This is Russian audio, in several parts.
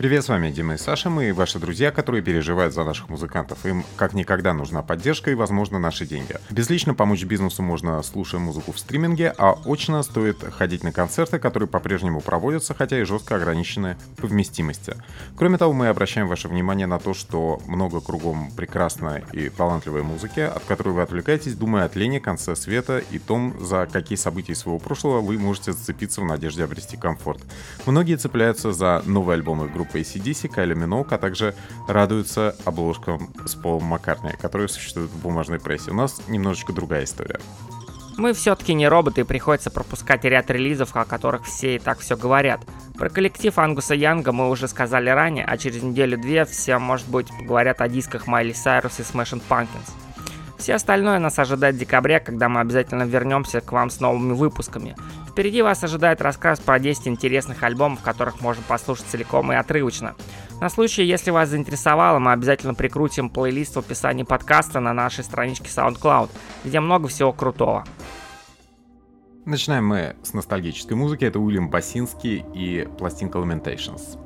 Привет, с вами Дима и Саша, мы ваши друзья, которые переживают за наших музыкантов. Им как никогда нужна поддержка и, возможно, наши деньги. Безлично помочь бизнесу можно, слушая музыку в стриминге, а очно стоит ходить на концерты, которые по-прежнему проводятся, хотя и жестко ограничены по вместимости. Кроме того, мы обращаем ваше внимание на то, что много кругом прекрасной и талантливой музыки, от которой вы отвлекаетесь, думая о тлене, конце света и том, за какие события своего прошлого вы можете зацепиться в надежде обрести комфорт. Многие цепляются за новые альбомы группы группы ACDC, Кайли Миноук, а также радуются обложкам с Полом Маккартни, которые существуют в бумажной прессе. У нас немножечко другая история. Мы все-таки не роботы и приходится пропускать ряд релизов, о которых все и так все говорят. Про коллектив Ангуса Янга мы уже сказали ранее, а через неделю-две все, может быть, поговорят о дисках Майли Сайрус и Smashing Pumpkins. Все остальное нас ожидает в декабре, когда мы обязательно вернемся к вам с новыми выпусками. Впереди вас ожидает рассказ про 10 интересных альбомов, которых можно послушать целиком и отрывочно. На случай, если вас заинтересовало, мы обязательно прикрутим плейлист в описании подкаста на нашей страничке SoundCloud, где много всего крутого. Начинаем мы с ностальгической музыки. Это Уильям Басинский и пластинка Lamentations.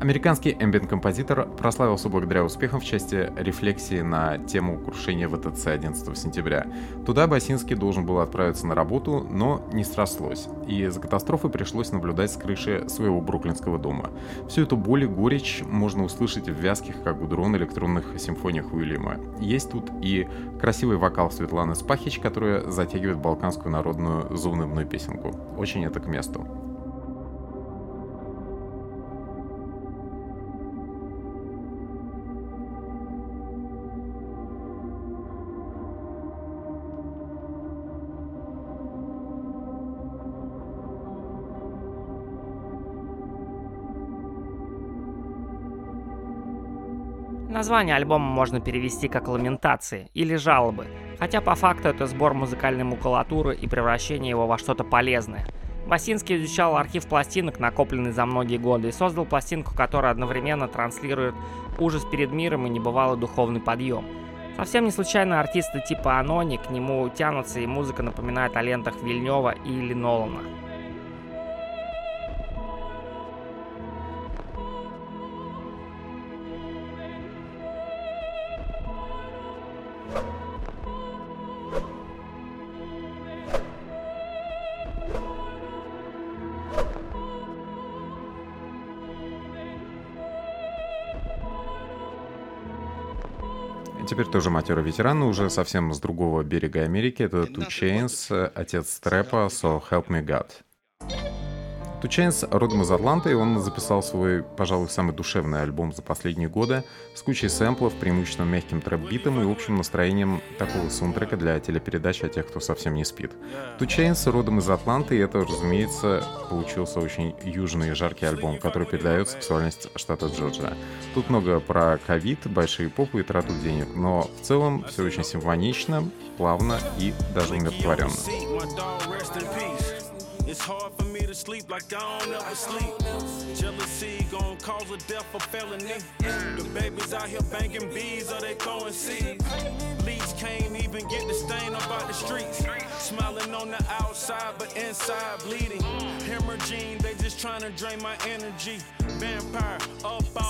Американский эмбиент-композитор прославился благодаря успехам в части рефлексии на тему крушения ВТЦ 11 сентября. Туда Басинский должен был отправиться на работу, но не срослось, и за катастрофой пришлось наблюдать с крыши своего бруклинского дома. Всю эту боль и горечь можно услышать в вязких, как гудрон, электронных симфониях Уильяма. Есть тут и красивый вокал Светланы Спахич, которая затягивает балканскую народную заунывную песенку. Очень это к месту. Название альбома можно перевести как «ламентации» или «жалобы», хотя по факту это сбор музыкальной макулатуры и превращение его во что-то полезное. Басинский изучал архив пластинок, накопленный за многие годы, и создал пластинку, которая одновременно транслирует ужас перед миром и небывалый духовный подъем. Совсем не случайно артисты типа Анони к нему тянутся, и музыка напоминает о лентах Вильнева или Нолана. Теперь тоже матерый ветеран, уже совсем с другого берега Америки. Это Two Chains, отец трэпа So Help Me God. Тучайнс родом из Атланты, и он записал свой, пожалуй, самый душевный альбом за последние годы с кучей сэмплов, преимущественно мягким трэп-битом и общим настроением такого саундтрека для телепередачи о тех, кто совсем не спит. Тучайнс родом из Атланты, и это, разумеется, получился очень южный и жаркий альбом, который передает сексуальность штата Джорджия. Тут много про ковид, большие попы и трату денег, но в целом все очень симфонично, плавно и даже умиротворенно. It's hard for me to sleep like I don't ever sleep. Jealousy gon' cause a death for felony. The babies out here banking bees or they throwing seeds. Leech can't even get the stain up out the streets. Smiling on the outside, but inside bleeding. Hemorrhaging, they just trying to drain my energy.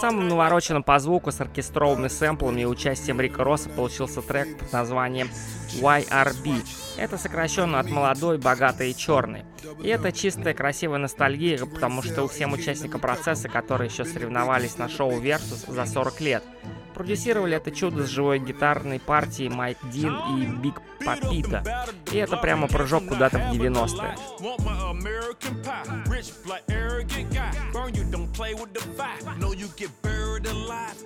Самым навороченным по звуку с оркестровыми сэмплами и участием Рика Росса получился трек под названием YRB. Это сокращенно от молодой, богатой и черной. И это чистая красивая ностальгия, потому что всем участникам процесса, которые еще соревновались на шоу Versus за 40 лет, Продюсировали это чудо с живой гитарной партией Майк Дин и Биг Папита. И это прямо прыжок куда-то в 90-е.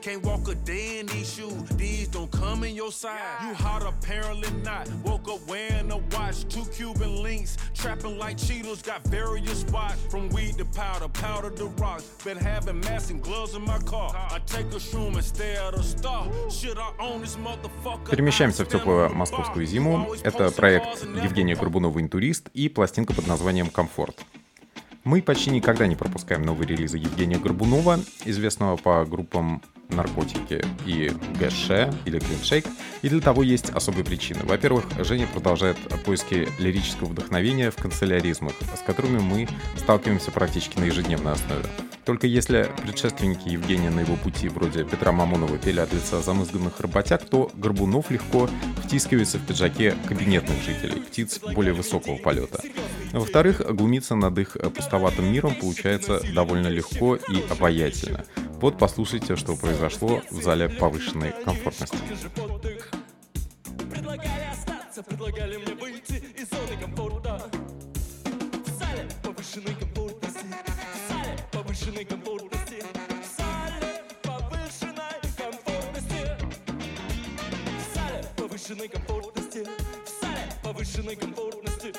Can't walk a day in these shoes. These don't come in your size. You hot apparently not. Woke up wearing a watch. Two Cuban links. Trapping like Cheetos. Got various spots. From weed to powder. Powder to rock. Been having masks and gloves in my car. I take a shroom and stare at a star. Should I own this motherfucker? Перемещаемся в теплую московскую зиму. Это проект Евгения Горбунова «Интурист» и пластинка под названием «Комфорт». Мы почти никогда не пропускаем новые релизы Евгения Горбунова, известного по группам наркотики и ГШ или клиншейк, и для того есть особые причины. Во-первых, Женя продолжает поиски лирического вдохновения в канцеляризмах, с которыми мы сталкиваемся практически на ежедневной основе. Только если предшественники Евгения на его пути, вроде Петра Мамонова, пели от лица замызганных работяг, то Горбунов легко втискивается в пиджаке кабинетных жителей, птиц более высокого полета. Во-вторых, глумиться над их пустоватым миром получается довольно легко и обаятельно. Вот послушайте, что произошло в зале повышенной комфортности. Предлагали мне выйти из повышенной комфортности В повышенной комфортности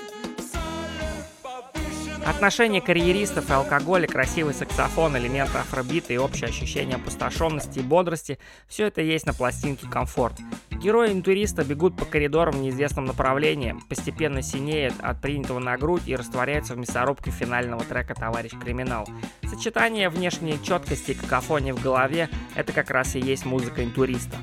Отношение карьеристов и алкоголя, красивый саксофон, элементы афробита и общее ощущение опустошенности и бодрости – все это есть на пластинке «Комфорт». Герои интуриста бегут по коридорам в неизвестном направлении, постепенно синеют от принятого на грудь и растворяются в мясорубке финального трека «Товарищ Криминал». Сочетание внешней четкости и какофонии в голове – это как раз и есть музыка интуриста.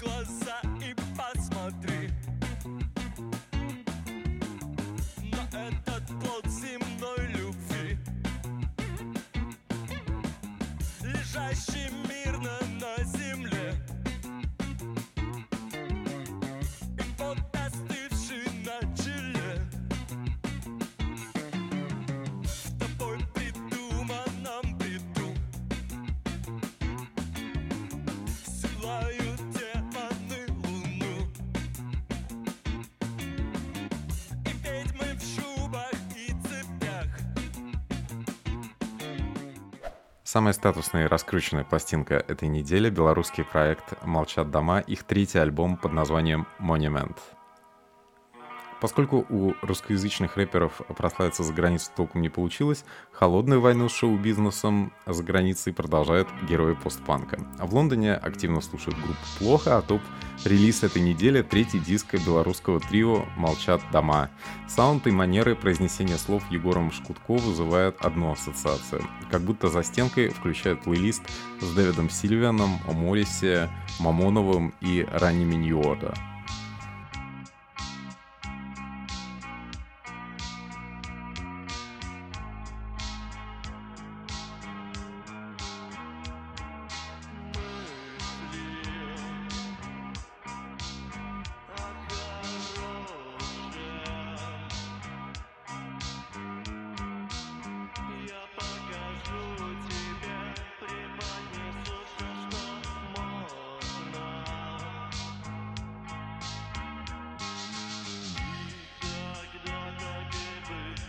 глаза. Самая статусная и раскрученная пластинка этой недели — белорусский проект «Молчат дома», их третий альбом под названием «Monument». Поскольку у русскоязычных рэперов прославиться за границей толком не получилось, холодную войну с шоу-бизнесом за границей продолжают герои постпанка. В Лондоне активно слушают группу «Плохо», а топ-релиз этой недели — третий диск белорусского трио «Молчат дома». Саунд и манеры произнесения слов Егором Шкутко вызывают одну ассоциацию. Как будто за стенкой включают плейлист с Дэвидом Сильвианом, Моррисе, Мамоновым и ранними Нью-Орда.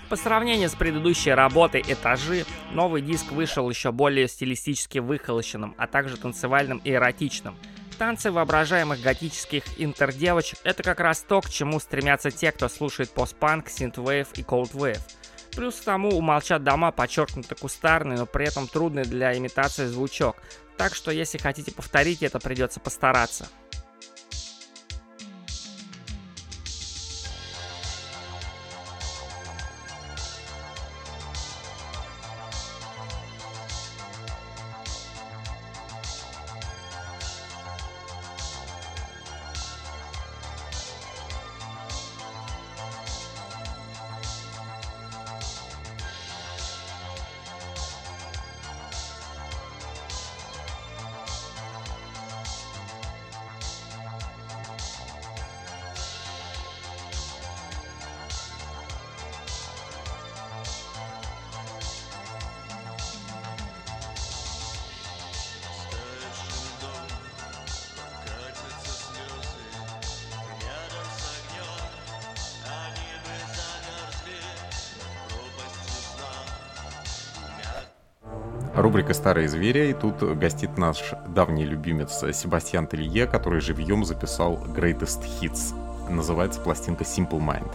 По сравнению с предыдущей работой «Этажи», новый диск вышел еще более стилистически выхолощенным, а также танцевальным и эротичным. Танцы воображаемых готических интердевочек — это как раз то, к чему стремятся те, кто слушает постпанк, синтвейв и колдвейв. Плюс к тому умолчат дома подчеркнуто кустарный, но при этом трудный для имитации звучок. Так что если хотите повторить это, придется постараться. Рубрика «Старые звери», и тут гостит наш давний любимец Себастьян Телье, который живьем записал Greatest Hits. Называется пластинка Simple Mind.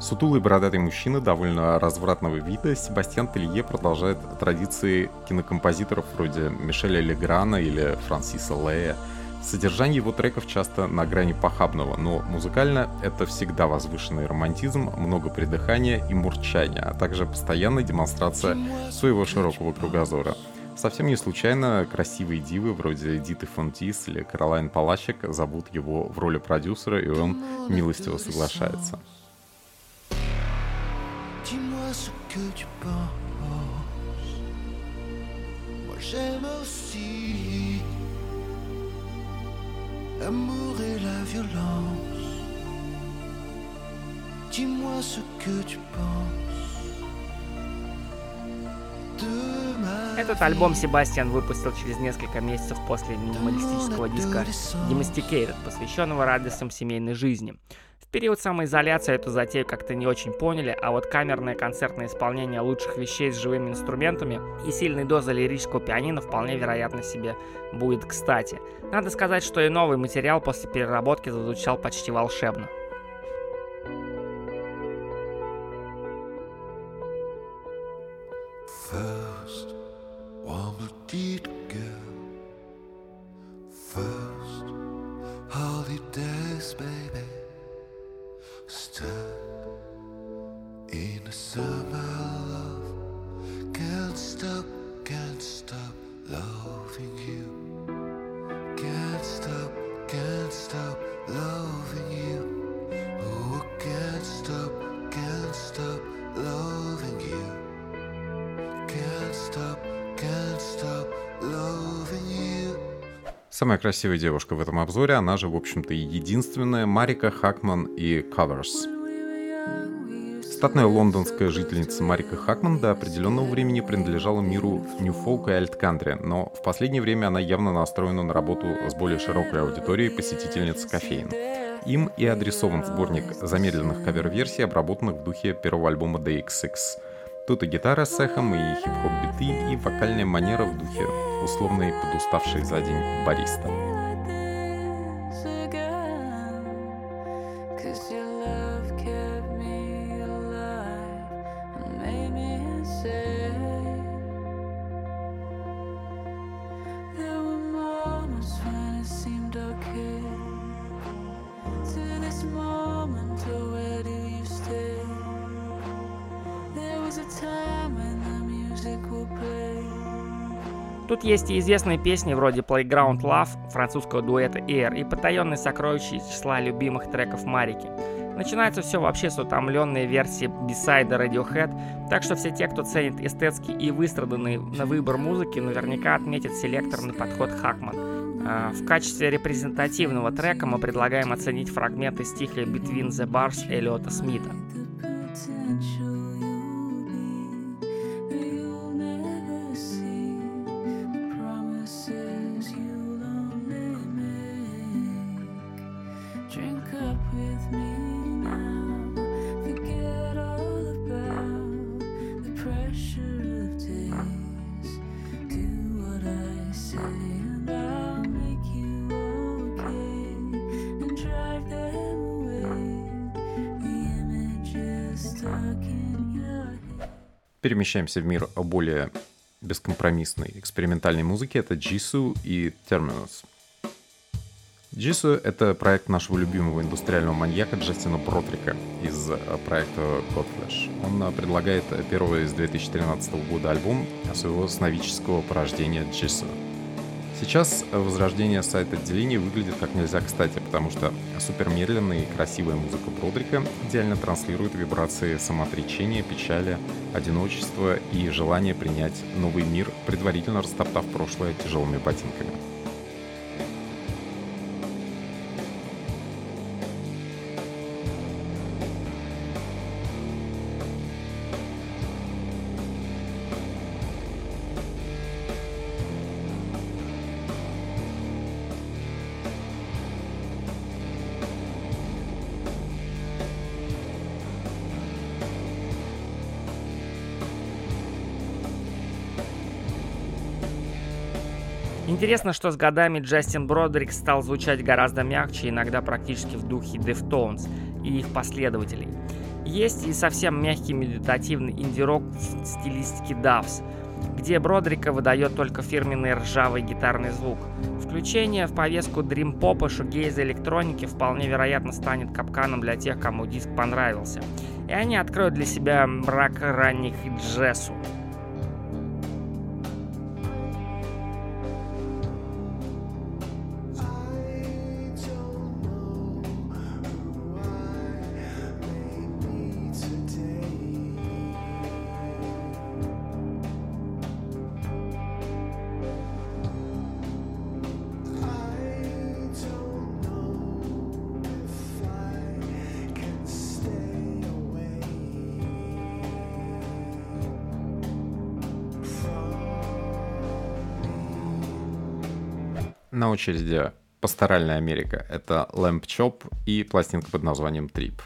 Сутулый бородатый мужчина довольно развратного вида, Себастьян Телье продолжает традиции кинокомпозиторов вроде Мишеля Леграна или Франсиса Лея. Содержание его треков часто на грани похабного, но музыкально это всегда возвышенный романтизм, много придыхания и мурчания, а также постоянная демонстрация своего широкого кругозора. Совсем не случайно красивые дивы вроде Диты Фонтис или Каролайн Палачек зовут его в роли продюсера, и он милостиво соглашается. L'amour et la violence. Dis-moi ce que tu penses. Этот альбом Себастьян выпустил через несколько месяцев после минималистического диска Domesticated, посвященного радостям семейной жизни. В период самоизоляции эту затею как-то не очень поняли, а вот камерное концертное исполнение лучших вещей с живыми инструментами и сильной дозой лирического пианино вполне вероятно себе будет кстати. Надо сказать, что и новый материал после переработки зазвучал почти волшебно. 地。Самая красивая девушка в этом обзоре, она же, в общем-то, единственная, Марика Хакман и Covers. Статная лондонская жительница Марика Хакман до определенного времени принадлежала миру нью-фолк и альт-кантри, но в последнее время она явно настроена на работу с более широкой аудиторией посетительниц кофеин. Им и адресован сборник замедленных кавер-версий, обработанных в духе первого альбома DXX. Тут и гитара с эхом, и хип-хоп биты, и вокальная манера в духе условной подуставшей за день бариста. Есть и известные песни вроде Playground Love французского дуэта Air и потаенные сокровища из числа любимых треков Марики. Начинается все вообще с утомленной версии бисайда Radiohead, так что все те, кто ценит эстетский и выстраданный на выбор музыки, наверняка отметят селекторный подход Хакман. А, в качестве репрезентативного трека мы предлагаем оценить фрагменты стиха Between the Bars Эллиота Смита. Перемещаемся в мир более бескомпромиссной экспериментальной музыки. Это Jisoo и Terminus. Jisoo — это проект нашего любимого индустриального маньяка Джастина Бротрика из э, проекта Godflesh. Он э, предлагает первый из 2013 года альбом своего сновидческого порождения Jisoo. Сейчас возрождение сайта отделения выглядит как нельзя кстати, потому что супермедленная и красивая музыка Бродрика идеально транслирует вибрации самоотречения, печали, одиночества и желания принять новый мир, предварительно растоптав прошлое тяжелыми ботинками. Интересно, что с годами Джастин Бродрик стал звучать гораздо мягче, иногда практически в духе Deftones и их последователей. Есть и совсем мягкий медитативный инди-рок в стилистике Давс. где Бродрика выдает только фирменный ржавый гитарный звук. Включение в повестку и шугейза электроники вполне вероятно станет капканом для тех, кому диск понравился. И они откроют для себя мрак ранних джессу. Очереди пасторальная Америка. Это Lamp Chop и пластинка под названием Trip.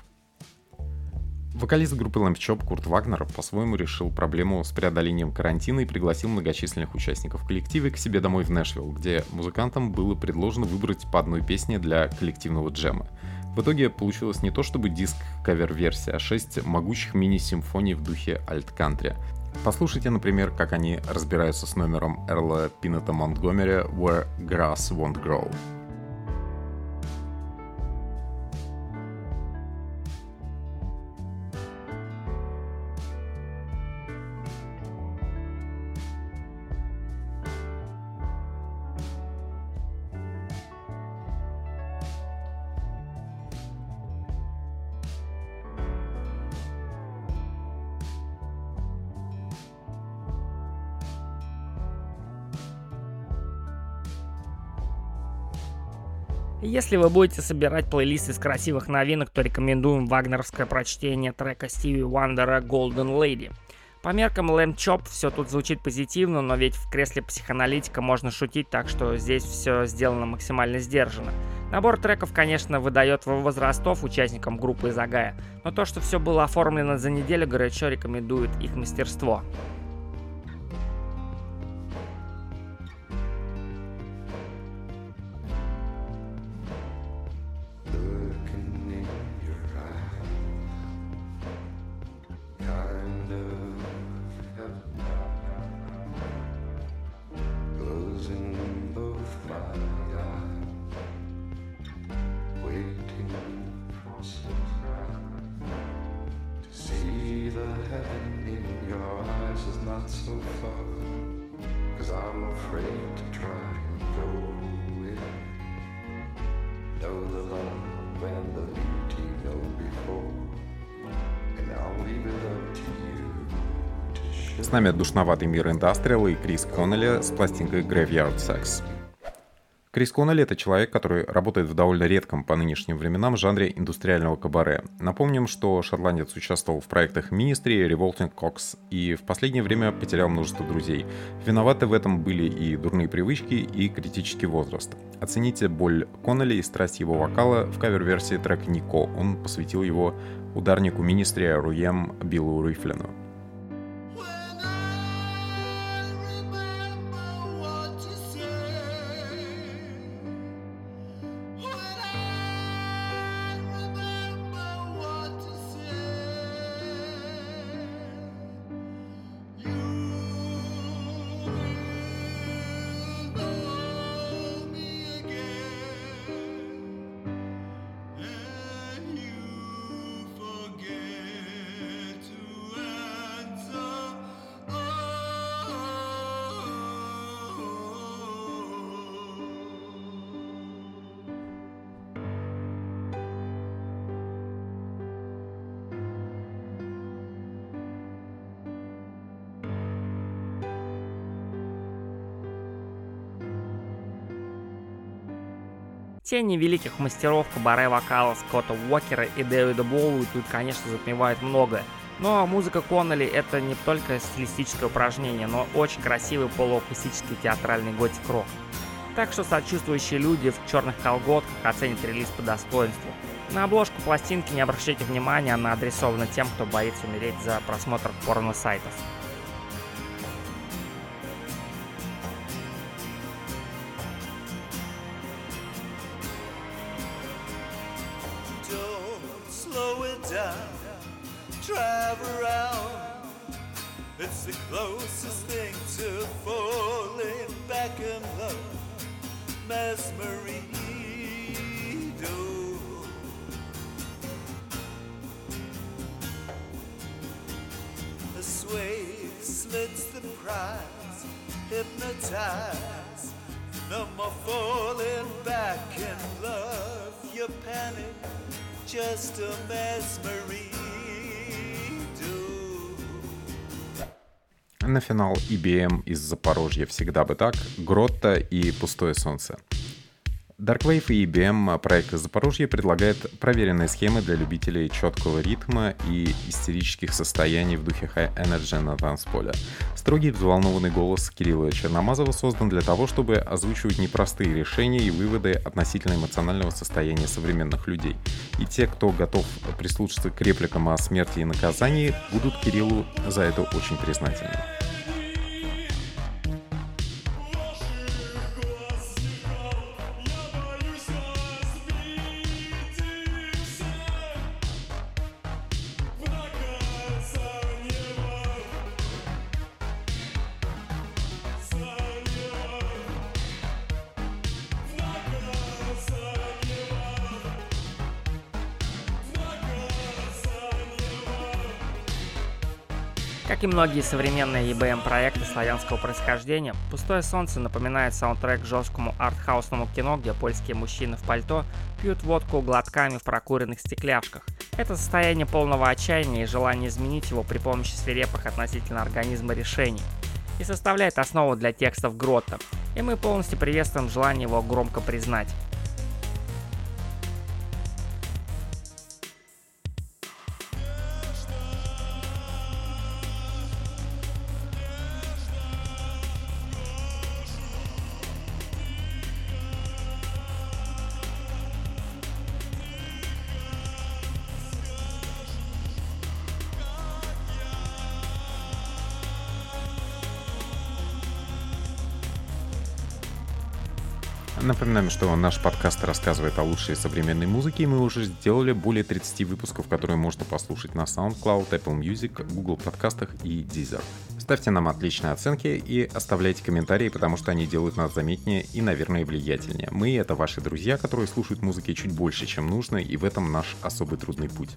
Вокалист группы Lamp Chop Курт Вагнер по-своему решил проблему с преодолением карантина и пригласил многочисленных участников коллектива к себе домой в Нэшвилл, где музыкантам было предложено выбрать по одной песне для коллективного джема. В итоге получилось не то чтобы диск кавер-версия, а шесть могучих мини-симфоний в духе альт-кантри. Послушайте, например, как они разбираются с номером Эрла Пината Монтгомери «Where Grass Won't Grow». Если вы будете собирать плейлист из красивых новинок, то рекомендуем вагнеровское прочтение трека Стиви Уандера «Golden Lady». По меркам Lamb Chop все тут звучит позитивно, но ведь в кресле психоаналитика можно шутить, так что здесь все сделано максимально сдержанно. Набор треков, конечно, выдает возрастов участникам группы Загая, но то, что все было оформлено за неделю, горячо рекомендует их мастерство. С нами душноватый мир индастриала и Крис Коннелли с пластинкой Graveyard Sex. Крис Коннелли — это человек, который работает в довольно редком по нынешним временам жанре индустриального кабаре. Напомним, что шотландец участвовал в проектах Ministry, Revolting Cox и в последнее время потерял множество друзей. Виноваты в этом были и дурные привычки, и критический возраст. Оцените боль Коннелли и страсть его вокала в кавер-версии трека «Нико». Он посвятил его ударнику Ministry Руем Биллу Рифлину. Тени великих мастеров кабаре вокала Скотта Уокера и Дэвида Боуи тут, конечно, затмевают многое. Но музыка Коннелли это не только стилистическое упражнение, но очень красивый полуакустический театральный готик-рок. Так что сочувствующие люди в черных колготках оценят релиз по достоинству. На обложку пластинки не обращайте внимания, она адресована тем, кто боится умереть за просмотр порно-сайтов. Slits the prize, hypnotized. No more falling back in love. You panic, just a mesmerido. На финал IBM из Запорожья всегда бы так, Гротта и Пустое солнце. Darkwave и IBM проект из Запорожья предлагает проверенные схемы для любителей четкого ритма и истерических состояний в духе High Energy на танцполе. Строгий взволнованный голос Кирилла Черномазова создан для того, чтобы озвучивать непростые решения и выводы относительно эмоционального состояния современных людей. И те, кто готов прислушаться к репликам о смерти и наказании, будут Кириллу за это очень признательны. Многие современные EBM проекты славянского происхождения, «Пустое солнце» напоминает саундтрек жесткому артхаусному кино, где польские мужчины в пальто пьют водку глотками в прокуренных стекляшках. Это состояние полного отчаяния и желание изменить его при помощи свирепых относительно организма решений и составляет основу для текстов Гротта, и мы полностью приветствуем желание его громко признать. Напоминаем, что наш подкаст рассказывает о лучшей современной музыке, и мы уже сделали более 30 выпусков, которые можно послушать на SoundCloud, Apple Music, Google подкастах и Deezer. Ставьте нам отличные оценки и оставляйте комментарии, потому что они делают нас заметнее и, наверное, влиятельнее. Мы — это ваши друзья, которые слушают музыки чуть больше, чем нужно, и в этом наш особый трудный путь.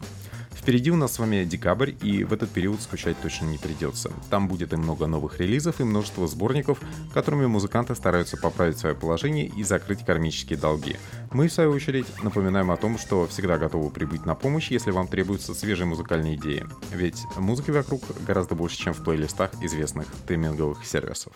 Впереди у нас с вами декабрь, и в этот период скучать точно не придется. Там будет и много новых релизов, и множество сборников, которыми музыканты стараются поправить свое положение и закрыть кармические долги. Мы, в свою очередь, напоминаем о том, что всегда готовы прибыть на помощь, если вам требуются свежие музыкальные идеи. Ведь музыки вокруг гораздо больше, чем в плейлистах известных стриминговых сервисов.